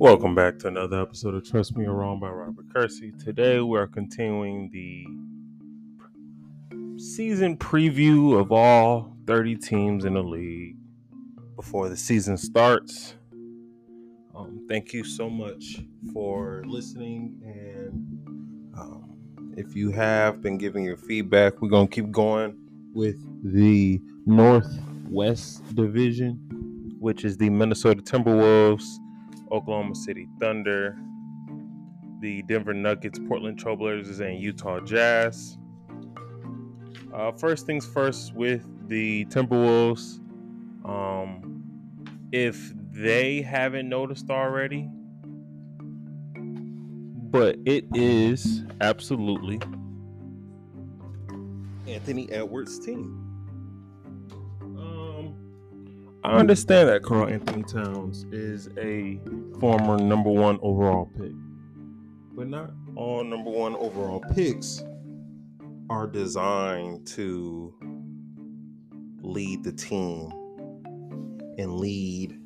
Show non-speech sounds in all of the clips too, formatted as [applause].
Welcome back to another episode of Trust Me or Wrong by Robert Kersee. Today we are continuing the season preview of all 30 teams in the league before the season starts. Um, thank you so much for listening. And um, if you have been giving your feedback, we're going to keep going with the Northwest Division, which is the Minnesota Timberwolves Oklahoma City Thunder, the Denver Nuggets, Portland Trailblazers, and Utah Jazz. Uh, first things first with the Timberwolves. Um, if they haven't noticed already, but it is absolutely Anthony Edwards' team. I understand that Karl-Anthony Towns is a former number one overall pick, but not all number one overall picks are designed to lead the team and lead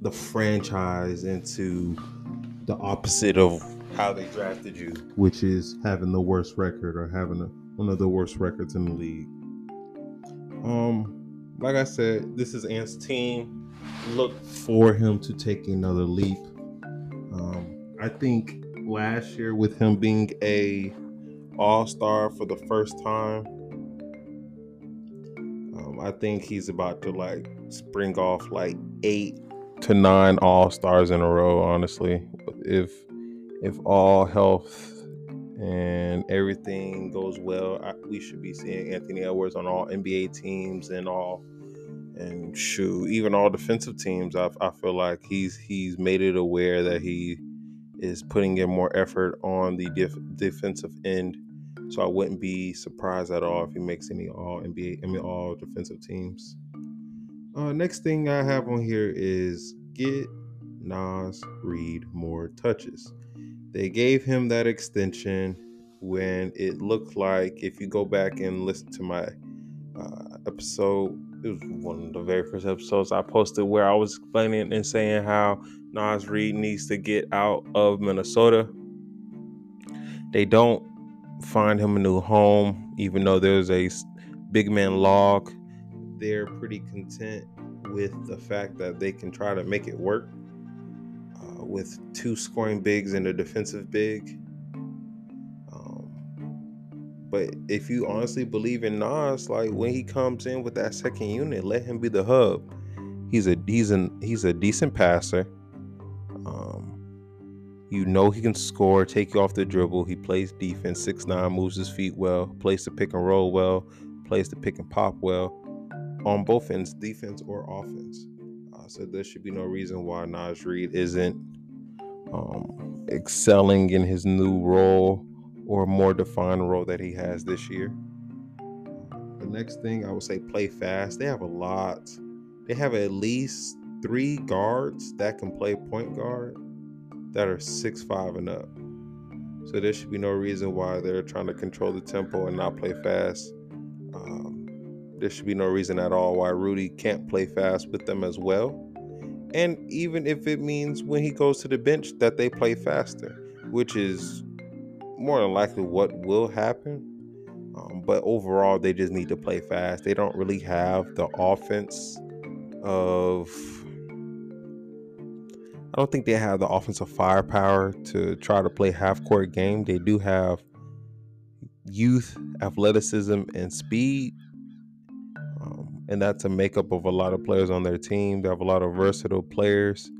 the franchise into the opposite of how they drafted you, which is having the worst record or having a, one of the worst records in the league. Um, like I said, this is Ant's team. Look for him to take another leap. Um, I think last year with him being a All Star for the first time, um, I think he's about to like spring off like eight to nine All Stars in a row. Honestly, if if all health and everything goes well, I, we should be seeing Anthony Edwards on all NBA teams and all and shoot, even all defensive teams. I, I feel like he's he's made it aware that he is putting in more effort on the def- defensive end. So I wouldn't be surprised at all if he makes any all NBA, I mean all defensive teams. Uh, next thing I have on here is get Naz Reid more touches. They gave him that extension when it looked like, if you go back and listen to my uh, episode, it was one of the very first episodes I posted where I was explaining and saying how Naz Reid needs to get out of Minnesota. They don't find him a new home, even though there's a big man log. They're pretty content with the fact that they can try to make it work with two scoring bigs and a defensive big. Um, but if you honestly believe in Naz, like when he comes in with that second unit, let him be the hub. He's a an he's a decent passer. Um, you know he can score, take you off the dribble. He plays defense, six nine, moves his feet well, plays the pick and roll well, plays the pick and pop well, on both ends, defense or offense. Uh, so there should be no reason why Naz Reid isn't um, excelling in his new role or more defined role that he has this year. The next thing I would say, play fast. They have a lot. They have at least three guards that can play point guard that are six five and up. So there should be no reason why they're trying to control the tempo and not play fast. Um, there should be no reason at all why Rudy can't play fast with them as well. And even if it means when he goes to the bench that they play faster, which is more than likely what will happen. Um, but overall, they just need to play fast. They don't really have the offense of. I don't think they have the offensive firepower to try to play half court game. They do have youth, athleticism, and speed, and that's a makeup of a lot of players on their team. They have a lot of versatile players,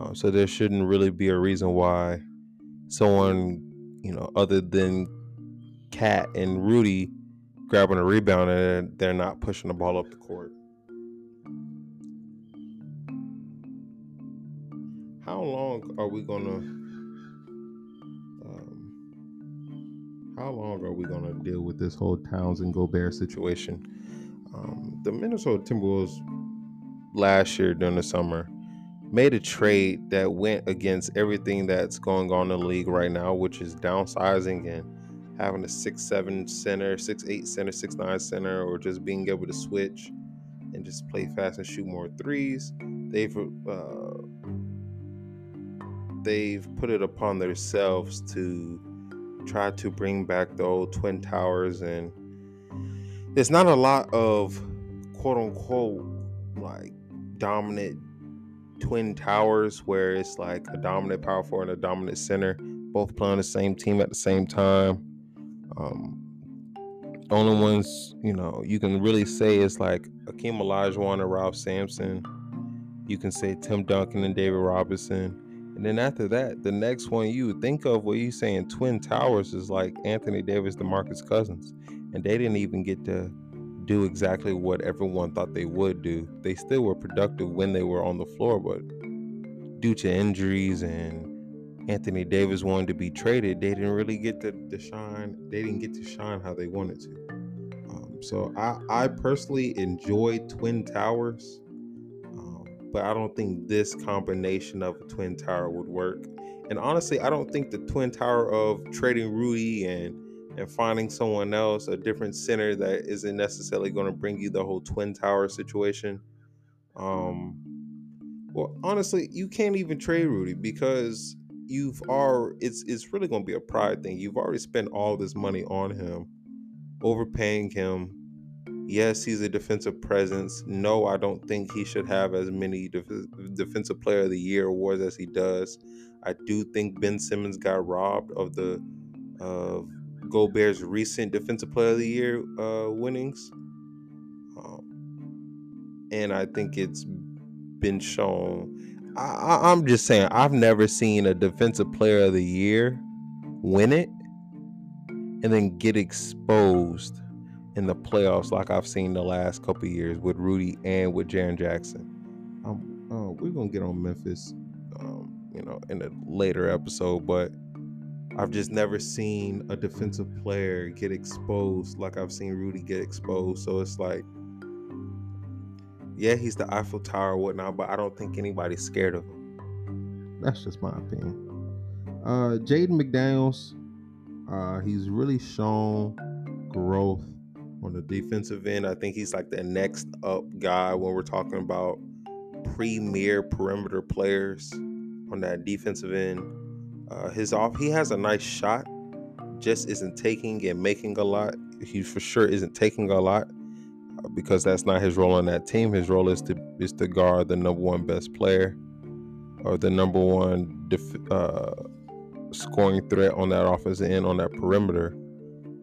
uh, so there shouldn't really be a reason why someone, you know, other than KAT and Rudy grabbing a rebound and they're not pushing the ball up the court. How long are we gonna? Um, how long are we gonna deal with this whole Towns and Gobert situation? Um, the Minnesota Timberwolves last year during the summer made a trade that went against everything that's going on in the league right now, which is downsizing and having a six seven center, six eight center, six nine center, or just being able to switch and just play fast and shoot more threes. They've uh, they've put it upon themselves to try to bring back the old twin towers and there's not a lot of quote unquote like dominant twin towers where it's like a dominant power forward and a dominant center both playing the same team at the same time. Um only ones you know you can really say is like Akeem Olajuwon and Ralph Sampson. You can say Tim Duncan and David Robinson. And then after that, the next one you think of what you saying Twin Towers is like Anthony Davis, DeMarcus Cousins. And they didn't even get to do exactly what everyone thought they would do. They still were productive when they were on the floor, but due to injuries and Anthony Davis wanted to be traded, they didn't really get to, to shine. They didn't get to shine how they wanted to. Um, so I, I personally enjoy Twin Towers but I don't think this combination of a twin tower would work. And honestly, I don't think the twin tower of trading Rudy and and finding someone else, a different center that isn't necessarily going to bring you the whole twin tower situation. Um, well, honestly, you can't even trade Rudy because you've are it's it's really going to be a pride thing. You've already spent all this money on him, overpaying him, Yes, he's a defensive presence. No, I don't think he should have as many def- defensive player of the year awards as he does. I do think Ben Simmons got robbed of the uh, Gobert's recent defensive player of the year uh, winnings. Um, and I think it's been shown. I, I'm just saying, I've never seen a defensive player of the year win it and then get exposed in the playoffs like I've seen the last couple years with Rudy and with Jaren Jackson. Um, uh, we're gonna get on Memphis, um, you know, in a later episode, but I've just never seen a defensive player get exposed like I've seen Rudy get exposed. So it's like, yeah, he's the Eiffel Tower whatnot, but I don't think anybody's scared of him. That's just my opinion. Uh, Jaden McDaniels, uh, he's really shown growth on the defensive end. I think he's like the next up guy when we're talking about premier perimeter players on that defensive end. Uh, his off, he has a nice shot, just isn't taking and making a lot. He for sure isn't taking a lot uh, because that's not his role on that team. His role is to is to guard the number one best player or the number one def- uh, scoring threat on that offensive end on that perimeter,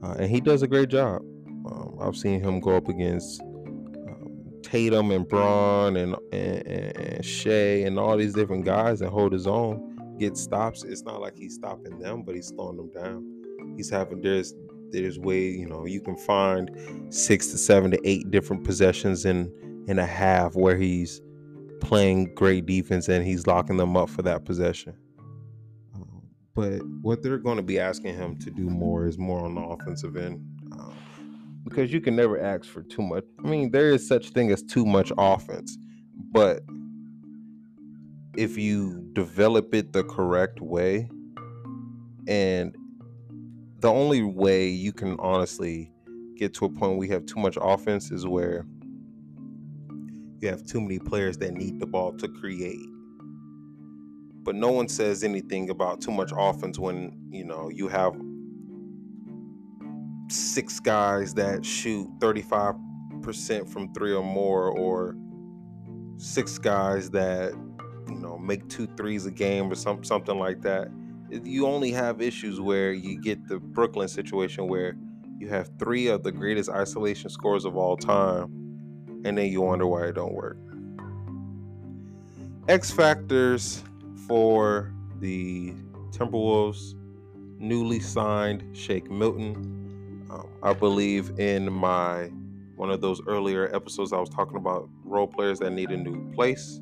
uh, and he does a great job. Um, I've seen him go up against um, Tatum and Braun and, and, and Shai and all these different guys and hold his own, get stops. It's not like he's stopping them, but he's slowing them down. He's having there's there's way you know you can find six to seven to eight different possessions in in a half where he's playing great defense and he's locking them up for that possession. Um, but what they're going to be asking him to do more is more on the offensive end because you can never ask for too much. I mean, there is such thing as too much offense, but if you develop it the correct way, and the only way you can honestly get to a point where we have too much offense is where you have too many players that need the ball to create. But no one says anything about too much offense when, you know, you have six guys that shoot 35% from three or more, or six guys that you know make two threes a game or some something like that. You only have issues where you get the Brooklyn situation where you have three of the greatest isolation scores of all time, and then you wonder why it don't work. X factors for the Timberwolves newly signed Shake Milton um, I believe in my one of those earlier episodes I was talking about role players that need a new place.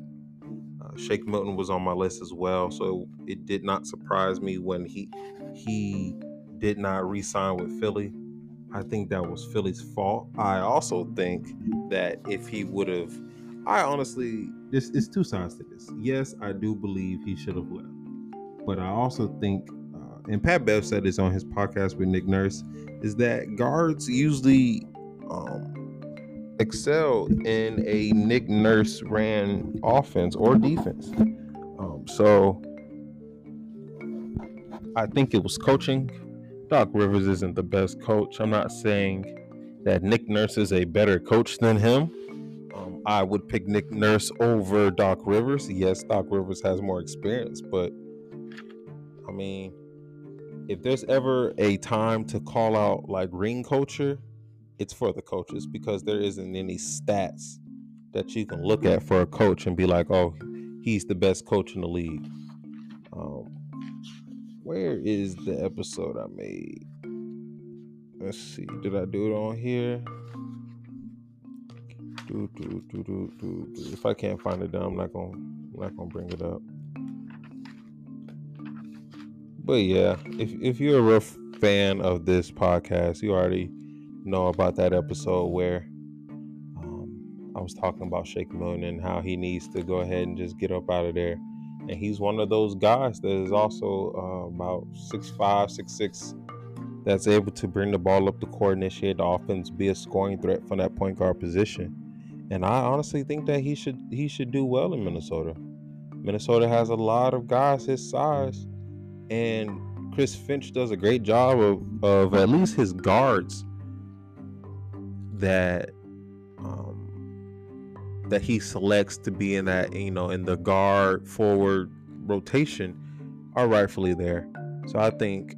Shake Milton was on my list as well, so it did not surprise me when he he did not re-sign with Philly. I think that was Philly's fault. I also think that if he would have, I honestly, this is two sides to this. Yes, I do believe he should have left, but I also think, uh, and Pat Bev said this on his podcast with Nick Nurse is that guards usually um, excel in a Nick Nurse ran offense or defense. Um, so I think it was coaching. Doc Rivers isn't the best coach. I'm not saying that Nick Nurse is a better coach than him. Um, I would pick Nick Nurse over Doc Rivers. Yes, Doc Rivers has more experience, but I mean, if there's ever a time to call out like ring culture, it's for the coaches because there isn't any stats that you can look at for a coach and be like, oh, he's the best coach in the league. Um, where is the episode I made? Let's see. Did I do it on here? Do, do, do, do, do, do. If I can't find it, then I'm not gonna I'm not gonna bring it up. But yeah, if if you're a real fan of this podcast, you already know about that episode where um, I was talking about Shake Milton and how he needs to go ahead and just get up out of there. And he's one of those guys that is also uh, about six five, six six, that's able to bring the ball up the court, initiate the offense, be a scoring threat from that point guard position. And I honestly think that he should he should do well in Minnesota. Minnesota has a lot of guys his size, and Chris Finch does a great job of, of at least his guards that um, that he selects to be in that you know in the guard forward rotation are rightfully there. So I think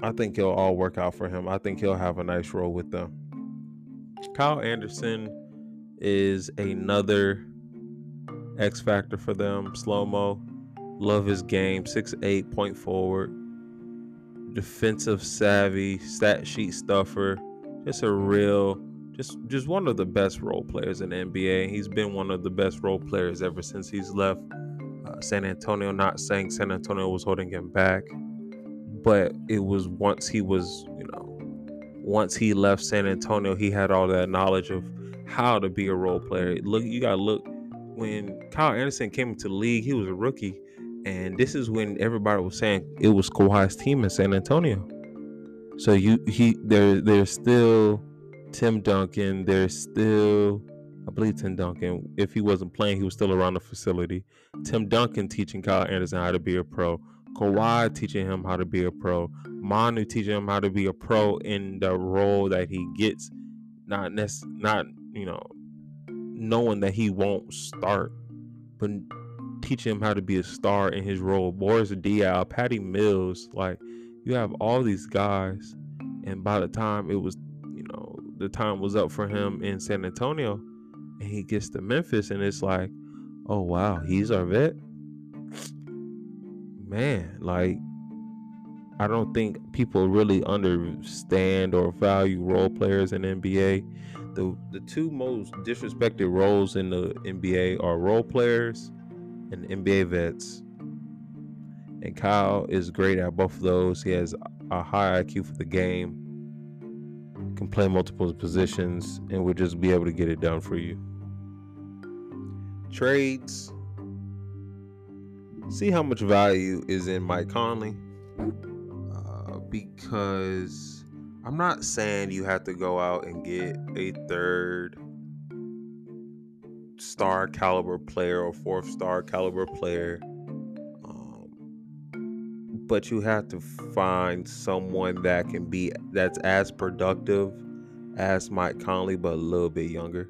I think it'll all work out for him. I think he'll have a nice role with them. Kyle Anderson is another X factor for them. Slow mo. Love his game. Six eight point forward. Defensive savvy, stat sheet stuffer just a real just just one of the best role players in the NBA. He's been one of the best role players ever since he's left uh, San Antonio. Not saying San Antonio was holding him back, but it was once he was, you know, once he left San Antonio, he had all that knowledge of how to be a role player. Look, you gotta look when Kyle Anderson came into the league, he was a rookie, and this is when everybody was saying it was Kawhi's team in San Antonio. So you he there there's still Tim Duncan. There's still I believe Tim Duncan. If he wasn't playing, he was still around the facility. Tim Duncan teaching Kyle Anderson how to be a pro. Kawhi teaching him how to be a pro. Manu teaching him how to be a pro in the role that he gets. Not nec- not you know knowing that he won't start, but teaching him how to be a star in his role. Boris Diaw, Patty Mills, like you have all these guys, and by the time it was, you know, the time was up for him in San Antonio, and he gets to Memphis, and it's like, oh wow, he's our vet. Man, like I don't think people really understand or value role players in NBA. The the two most disrespected roles in the NBA are role players and NBA vets and Kyle is great at both of those. He has a high IQ for the game, can play multiple positions, and will just be able to get it done for you. Trades. See how much value is in Mike Conley. Uh, because I'm not saying you have to go out and get a third star caliber player or fourth star caliber player but you have to find someone that can be that's as productive as Mike Conley, but a little bit younger.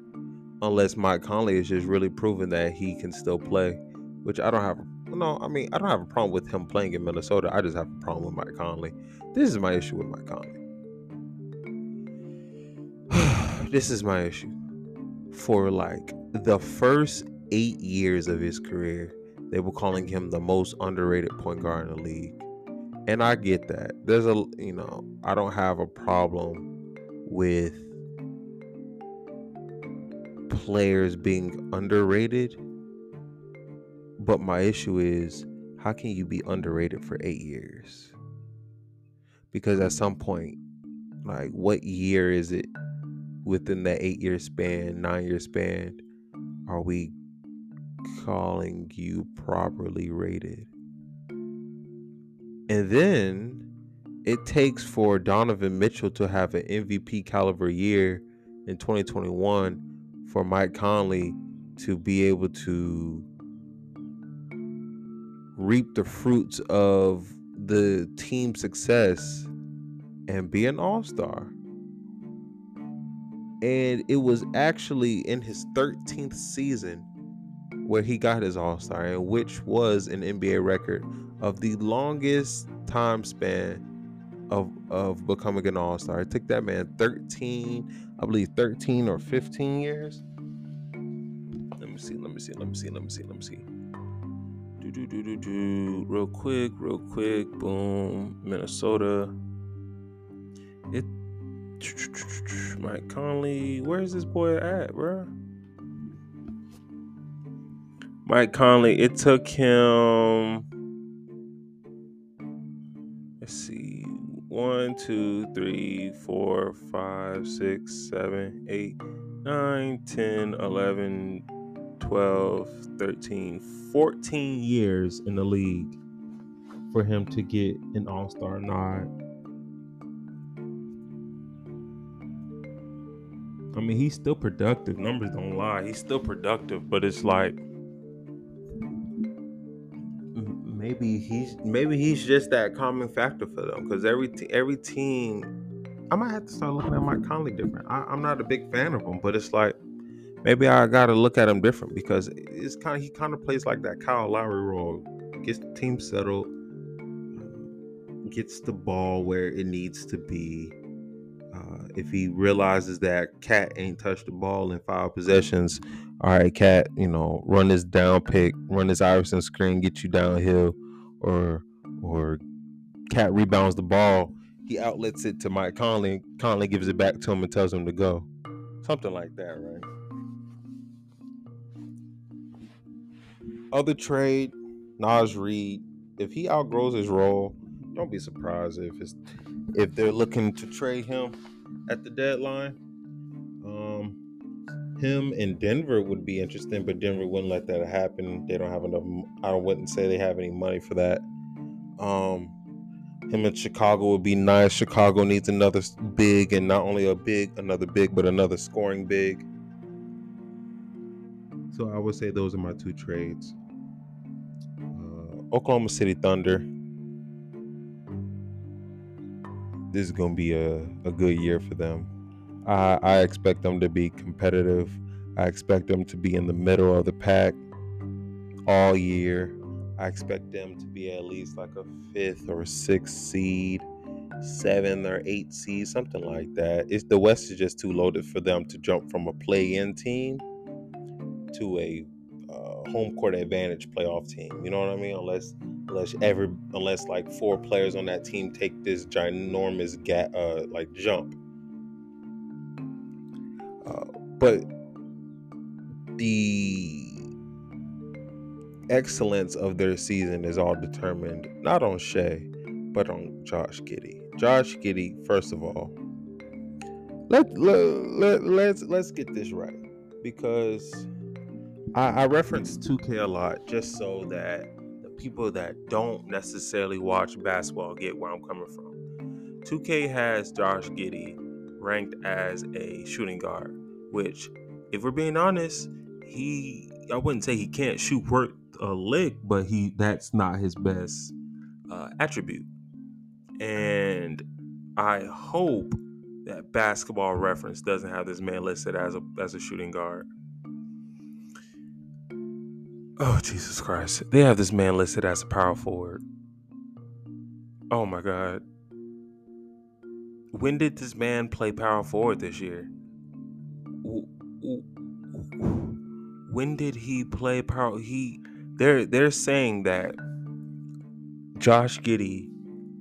Unless Mike Conley is just really proving that he can still play, which I don't have. No, I mean I don't have a problem with him playing in Minnesota. I just have a problem with Mike Conley. This is my issue with Mike Conley. [sighs] this is my issue. For like the first eight years of his career, they were calling him the most underrated point guard in the league and I get that. There's a, you know, I don't have a problem with players being underrated. But my issue is how can you be underrated for eight years? Because at some point, like, what year is it within that eight year span, nine year span, are we calling you properly rated? And then it takes for Donovan Mitchell to have an MVP caliber year in 2021 for Mike Conley to be able to reap the fruits of the team success and be an all-star. And it was actually in his 13th season where he got his all-star, and which was an NBA record of the longest time span of of becoming an all-star. It took that man 13, I believe 13 or 15 years. Let me see, let me see, let me see, let me see, let me see. Do do do do do real quick, real quick, boom. Minnesota. It Mike Conley, where's this boy at, bro? Mike Conley, it took him let's see one, two, three, four, five, six, seven, eight, nine, 10, 11, 12, 13, 14 years in the league for him to get an all star nod. I mean, he's still productive. Numbers don't lie. He's still productive, but it's like maybe he's maybe he's just that common factor for them because every t- every team. I might have to start looking at Mike Conley different. I, I'm not a big fan of him, but it's like maybe I got to look at him different because it's kind of he kind of plays like that Kyle Lowry role, gets the team settled, gets the ball where it needs to be. Uh, if he realizes that KAT ain't touched the ball in five possessions, all right, KAT, you know, run this down pick, run this Iverson screen, get you downhill, or or KAT rebounds the ball, he outlets it to Mike Conley. Conley gives it back to him and tells him to go. Something like that, right? Other trade, Naz Reid. if he outgrows his role, don't be surprised if it's if they're looking to trade him at the deadline. Him in Denver would be interesting, but Denver wouldn't let that happen. They don't have enough. I wouldn't say they have any money for that. Um, him in Chicago would be nice. Chicago needs another big, and not only a big, another big, but another scoring big. So I would say those are my two trades. Uh, Oklahoma City Thunder. This is to be a, a good year for them. I, I expect them to be competitive. I expect them to be in the middle of the pack all year. I expect them to be at least like a fifth or sixth seed, seven or eight seed, something like that. It's the West is just too loaded for them to jump from a play-in team to a uh, home court advantage playoff team. You know what I mean? Unless unless every unless like four players on that team take this ginormous gap, uh, like jump but the excellence of their season is all determined not on Shai, but on Josh Giddey. Josh Giddey, first of all, let, let, let, let's let's get this right because I, I reference 2K a lot just so that the people that don't necessarily watch basketball get where I'm coming from. 2K has Josh Giddey ranked as a shooting guard, which, if we're being honest, he I wouldn't say he can't shoot worth a lick, but he that's not his best uh, attribute. And I hope that Basketball Reference doesn't have this man listed as a as a shooting guard. Oh Jesus Christ! They have this man listed as a power forward. Oh my God! When did this man play power forward this year? When did he play power? He they're they're saying that Josh Giddey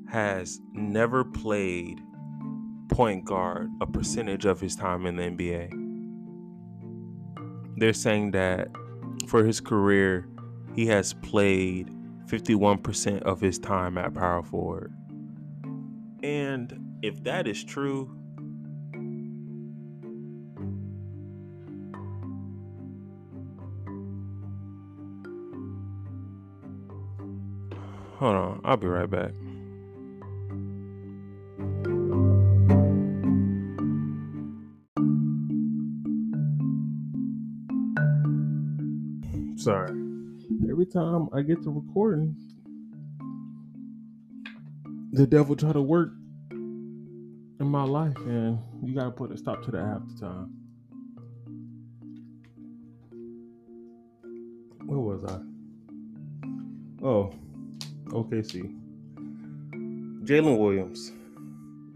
has never played point guard a percentage of his time in the NBA. They're saying that for his career, he has played 51% of his time at power forward. And if that is true, hold on, I'll be right back. Sorry. Every time I get to recording, the devil try to work my life, and you gotta put a stop to that half the time. Where was I? Oh, OKC. Jalen Williams,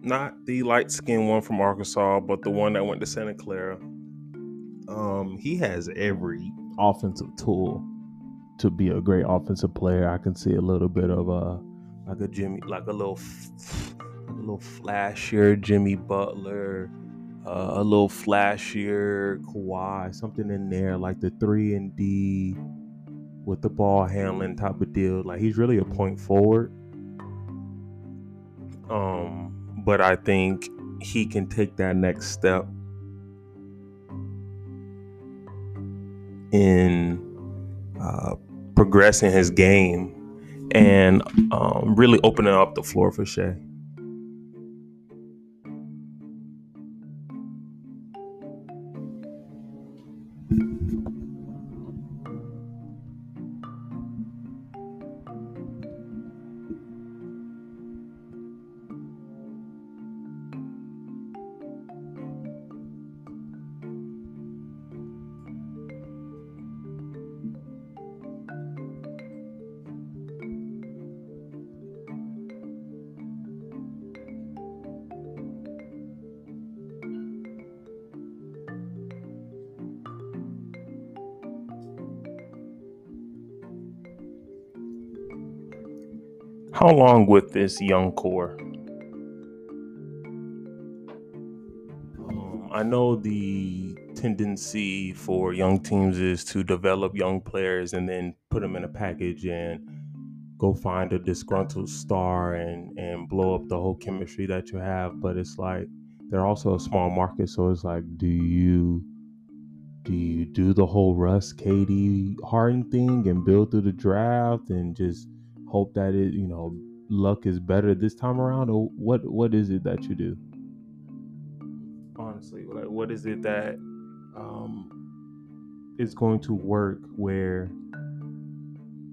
not the light skinned one from Arkansas, but the one that went to Santa Clara. Um, he has every offensive tool to be a great offensive player. I can see a little bit of a like a Jimmy, like a little, little flashier Jimmy Butler, uh, a little flashier Kawhi, something in there like the three and D with the ball handling type of deal. Like he's really a point forward. Um, but I think he can take that next step in uh, progressing his game and um, really opening up the floor for Shai. How long with this young core? Um, I know the tendency for young teams is to develop young players and then put them in a package and go find a disgruntled star and and blow up the whole chemistry that you have. But it's like they're also a small market, so it's like, do you do you do the whole Russ, KD, Harden thing and build through the draft and just hope that it you know luck is better this time around or what what is it that you do? Honestly like what is it that um is going to work where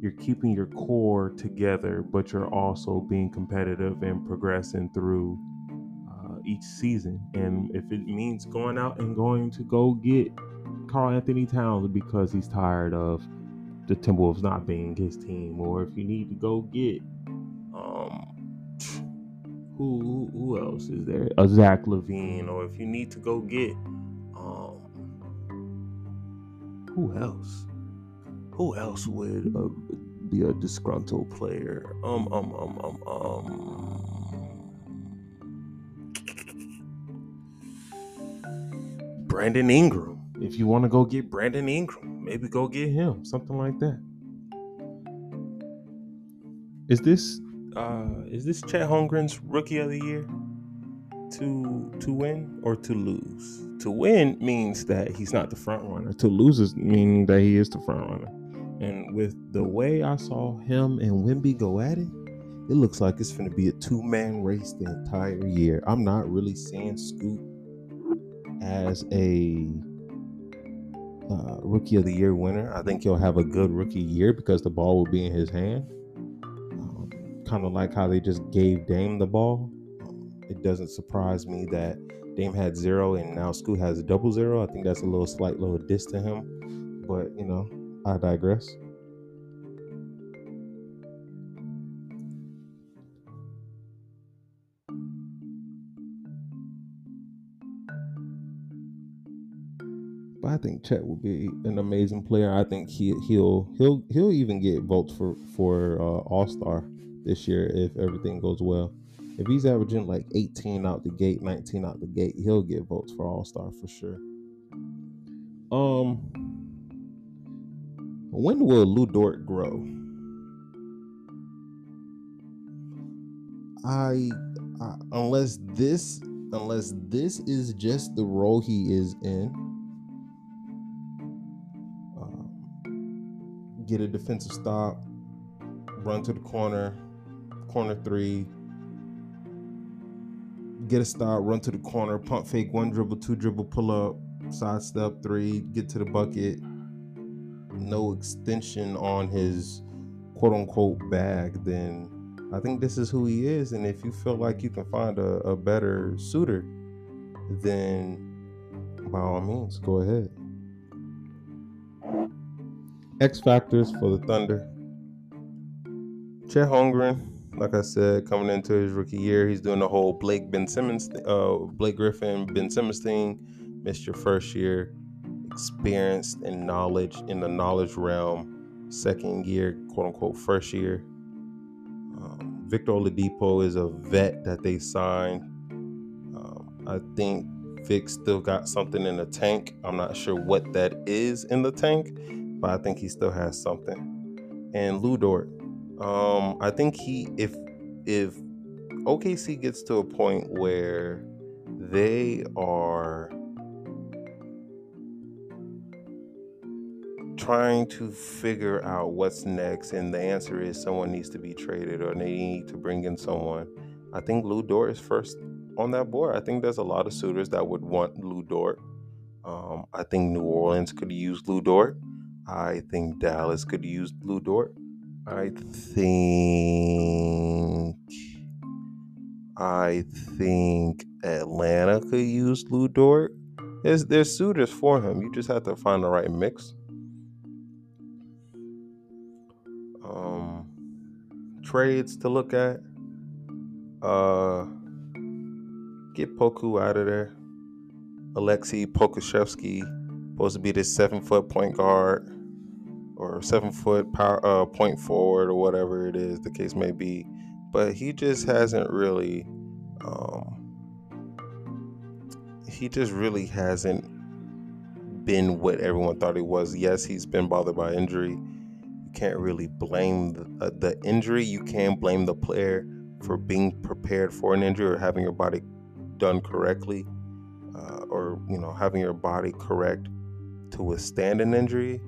you're keeping your core together but you're also being competitive and progressing through uh, each season? And if it means going out and going to go get Karl-Anthony Towns because he's tired of the Timberwolves not being his team, or if you need to go get um who who else is there? A Zach LaVine, or if you need to go get um who else? Who else would uh, be a disgruntled player? Um um um um um. Brandon Ingram. If you want to go get Brandon Ingram, maybe go get him, something like that. Is this uh is this Chet Holmgren's rookie of the year? To to win or to lose? To win means that he's not the front runner. To lose is meaning that he is the front runner. And with the way I saw him and Wemby go at it, it looks like it's going to be a two man race the entire year. I'm not really seeing Scoot as a uh, rookie of the year winner. I think he'll have a good rookie year because the ball will be in his hand. Um, kind of like how they just gave Dame the ball. It doesn't surprise me that Dame had zero and now Scoot has a double zero. I think that's a little slight little diss to him. But you know, I digress. I think Chet will be an amazing player. I think he he'll he'll he'll even get votes for for uh, All Star this year if everything goes well. If he's averaging like 18 out the gate, 19 out the gate, he'll get votes for All Star for sure. Um, when will Lu Dort grow? I, I unless this unless this is just the role he is in get a defensive stop, run to the corner, corner three, get a stop, run to the corner, pump fake, one dribble, two dribble, pull up, side step three, get to the bucket. No extension on his quote unquote bag, then I think this is who he is. And if you feel like you can find a, a better suitor, then by all means, go ahead. X factors for the Thunder. Chet Holmgren, like I said, coming into his rookie year, he's doing the whole Blake Ben Simmons, uh, Blake Griffin, Ben Simmons thing. Missed your first year, experienced and knowledge in the knowledge realm. Second year, quote unquote, first year. Um, Victor Oladipo is a vet that they signed. Um, I think Vic still got something in the tank. I'm not sure what that is in the tank, but I think he still has something. And Lu Dort, um, I think he if if OKC gets to a point where they are trying to figure out what's next, and the answer is someone needs to be traded or they need to bring in someone. I think Lu Dort is first on that board. I think there's a lot of suitors that would want Lu Dort. Um, I think New Orleans could use Lu Dort. I think Dallas could use Lu Dort. I think I think Atlanta could use Lu Dort. There's there's suitors for him. You just have to find the right mix. Um, trades to look at. Uh, get Poku out of there. Alexei Pokusevski, supposed to be this seven foot point guard or seven foot power uh, point forward or whatever it is the case may be, but he just hasn't really. Um, he just really hasn't been what everyone thought he was. Yes, he's been bothered by injury. You can't really blame the, uh, the injury. You can't blame the player for being prepared for an injury or having your body done correctly, uh, or you know having your body correct to withstand an injury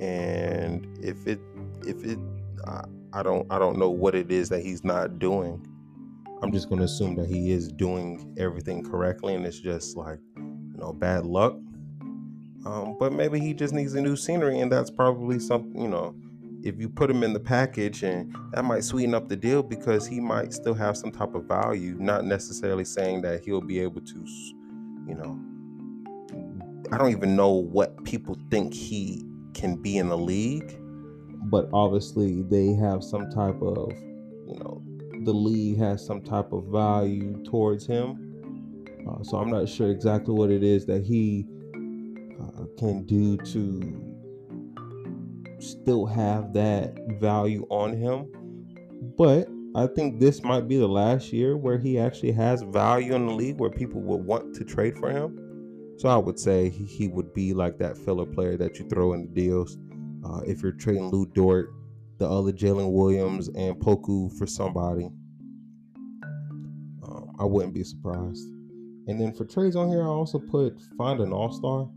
and if it if it I, I don't I don't know what it is that he's not doing. I'm just going to assume that he is doing everything correctly and it's just like you know bad luck. Um, but maybe he just needs a new scenery and that's probably something you know if you put him in the package and that might sweeten up the deal because he might still have some type of value not necessarily saying that he'll be able to you know i don't even know what people think he can be in the league, but obviously they have some type of, you know, the league has some type of value towards him. Uh, so I'm not sure exactly what it is that he uh, can do to still have that value on him. But I think this might be the last year where he actually has value in the league where people will want to trade for him. So I would say he would be like that filler player that you throw in the deals. Uh, if you're trading Lu Dort, the other Jalen Williams, and Poku for somebody, um, I wouldn't be surprised. And then for trades on here, I also put find an all star.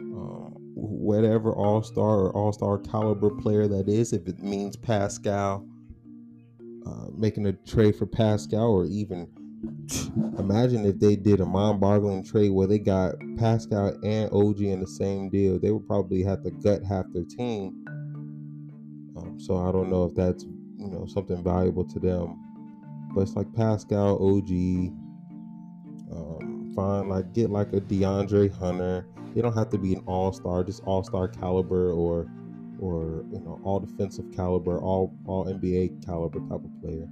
Uh, whatever all star or all star caliber player that is, if it means Pascal, uh, making a trade for Pascal or even Imagine if they did a mind-boggling trade where they got Pascal and OG in the same deal. They would probably have to gut half their team. Um, so I don't know if that's you know something valuable to them. But it's like Pascal, OG. Um, like get like a DeAndre Hunter. They don't have to be an all-star, just all-star caliber or or you know all defensive caliber, all all NBA caliber type of player.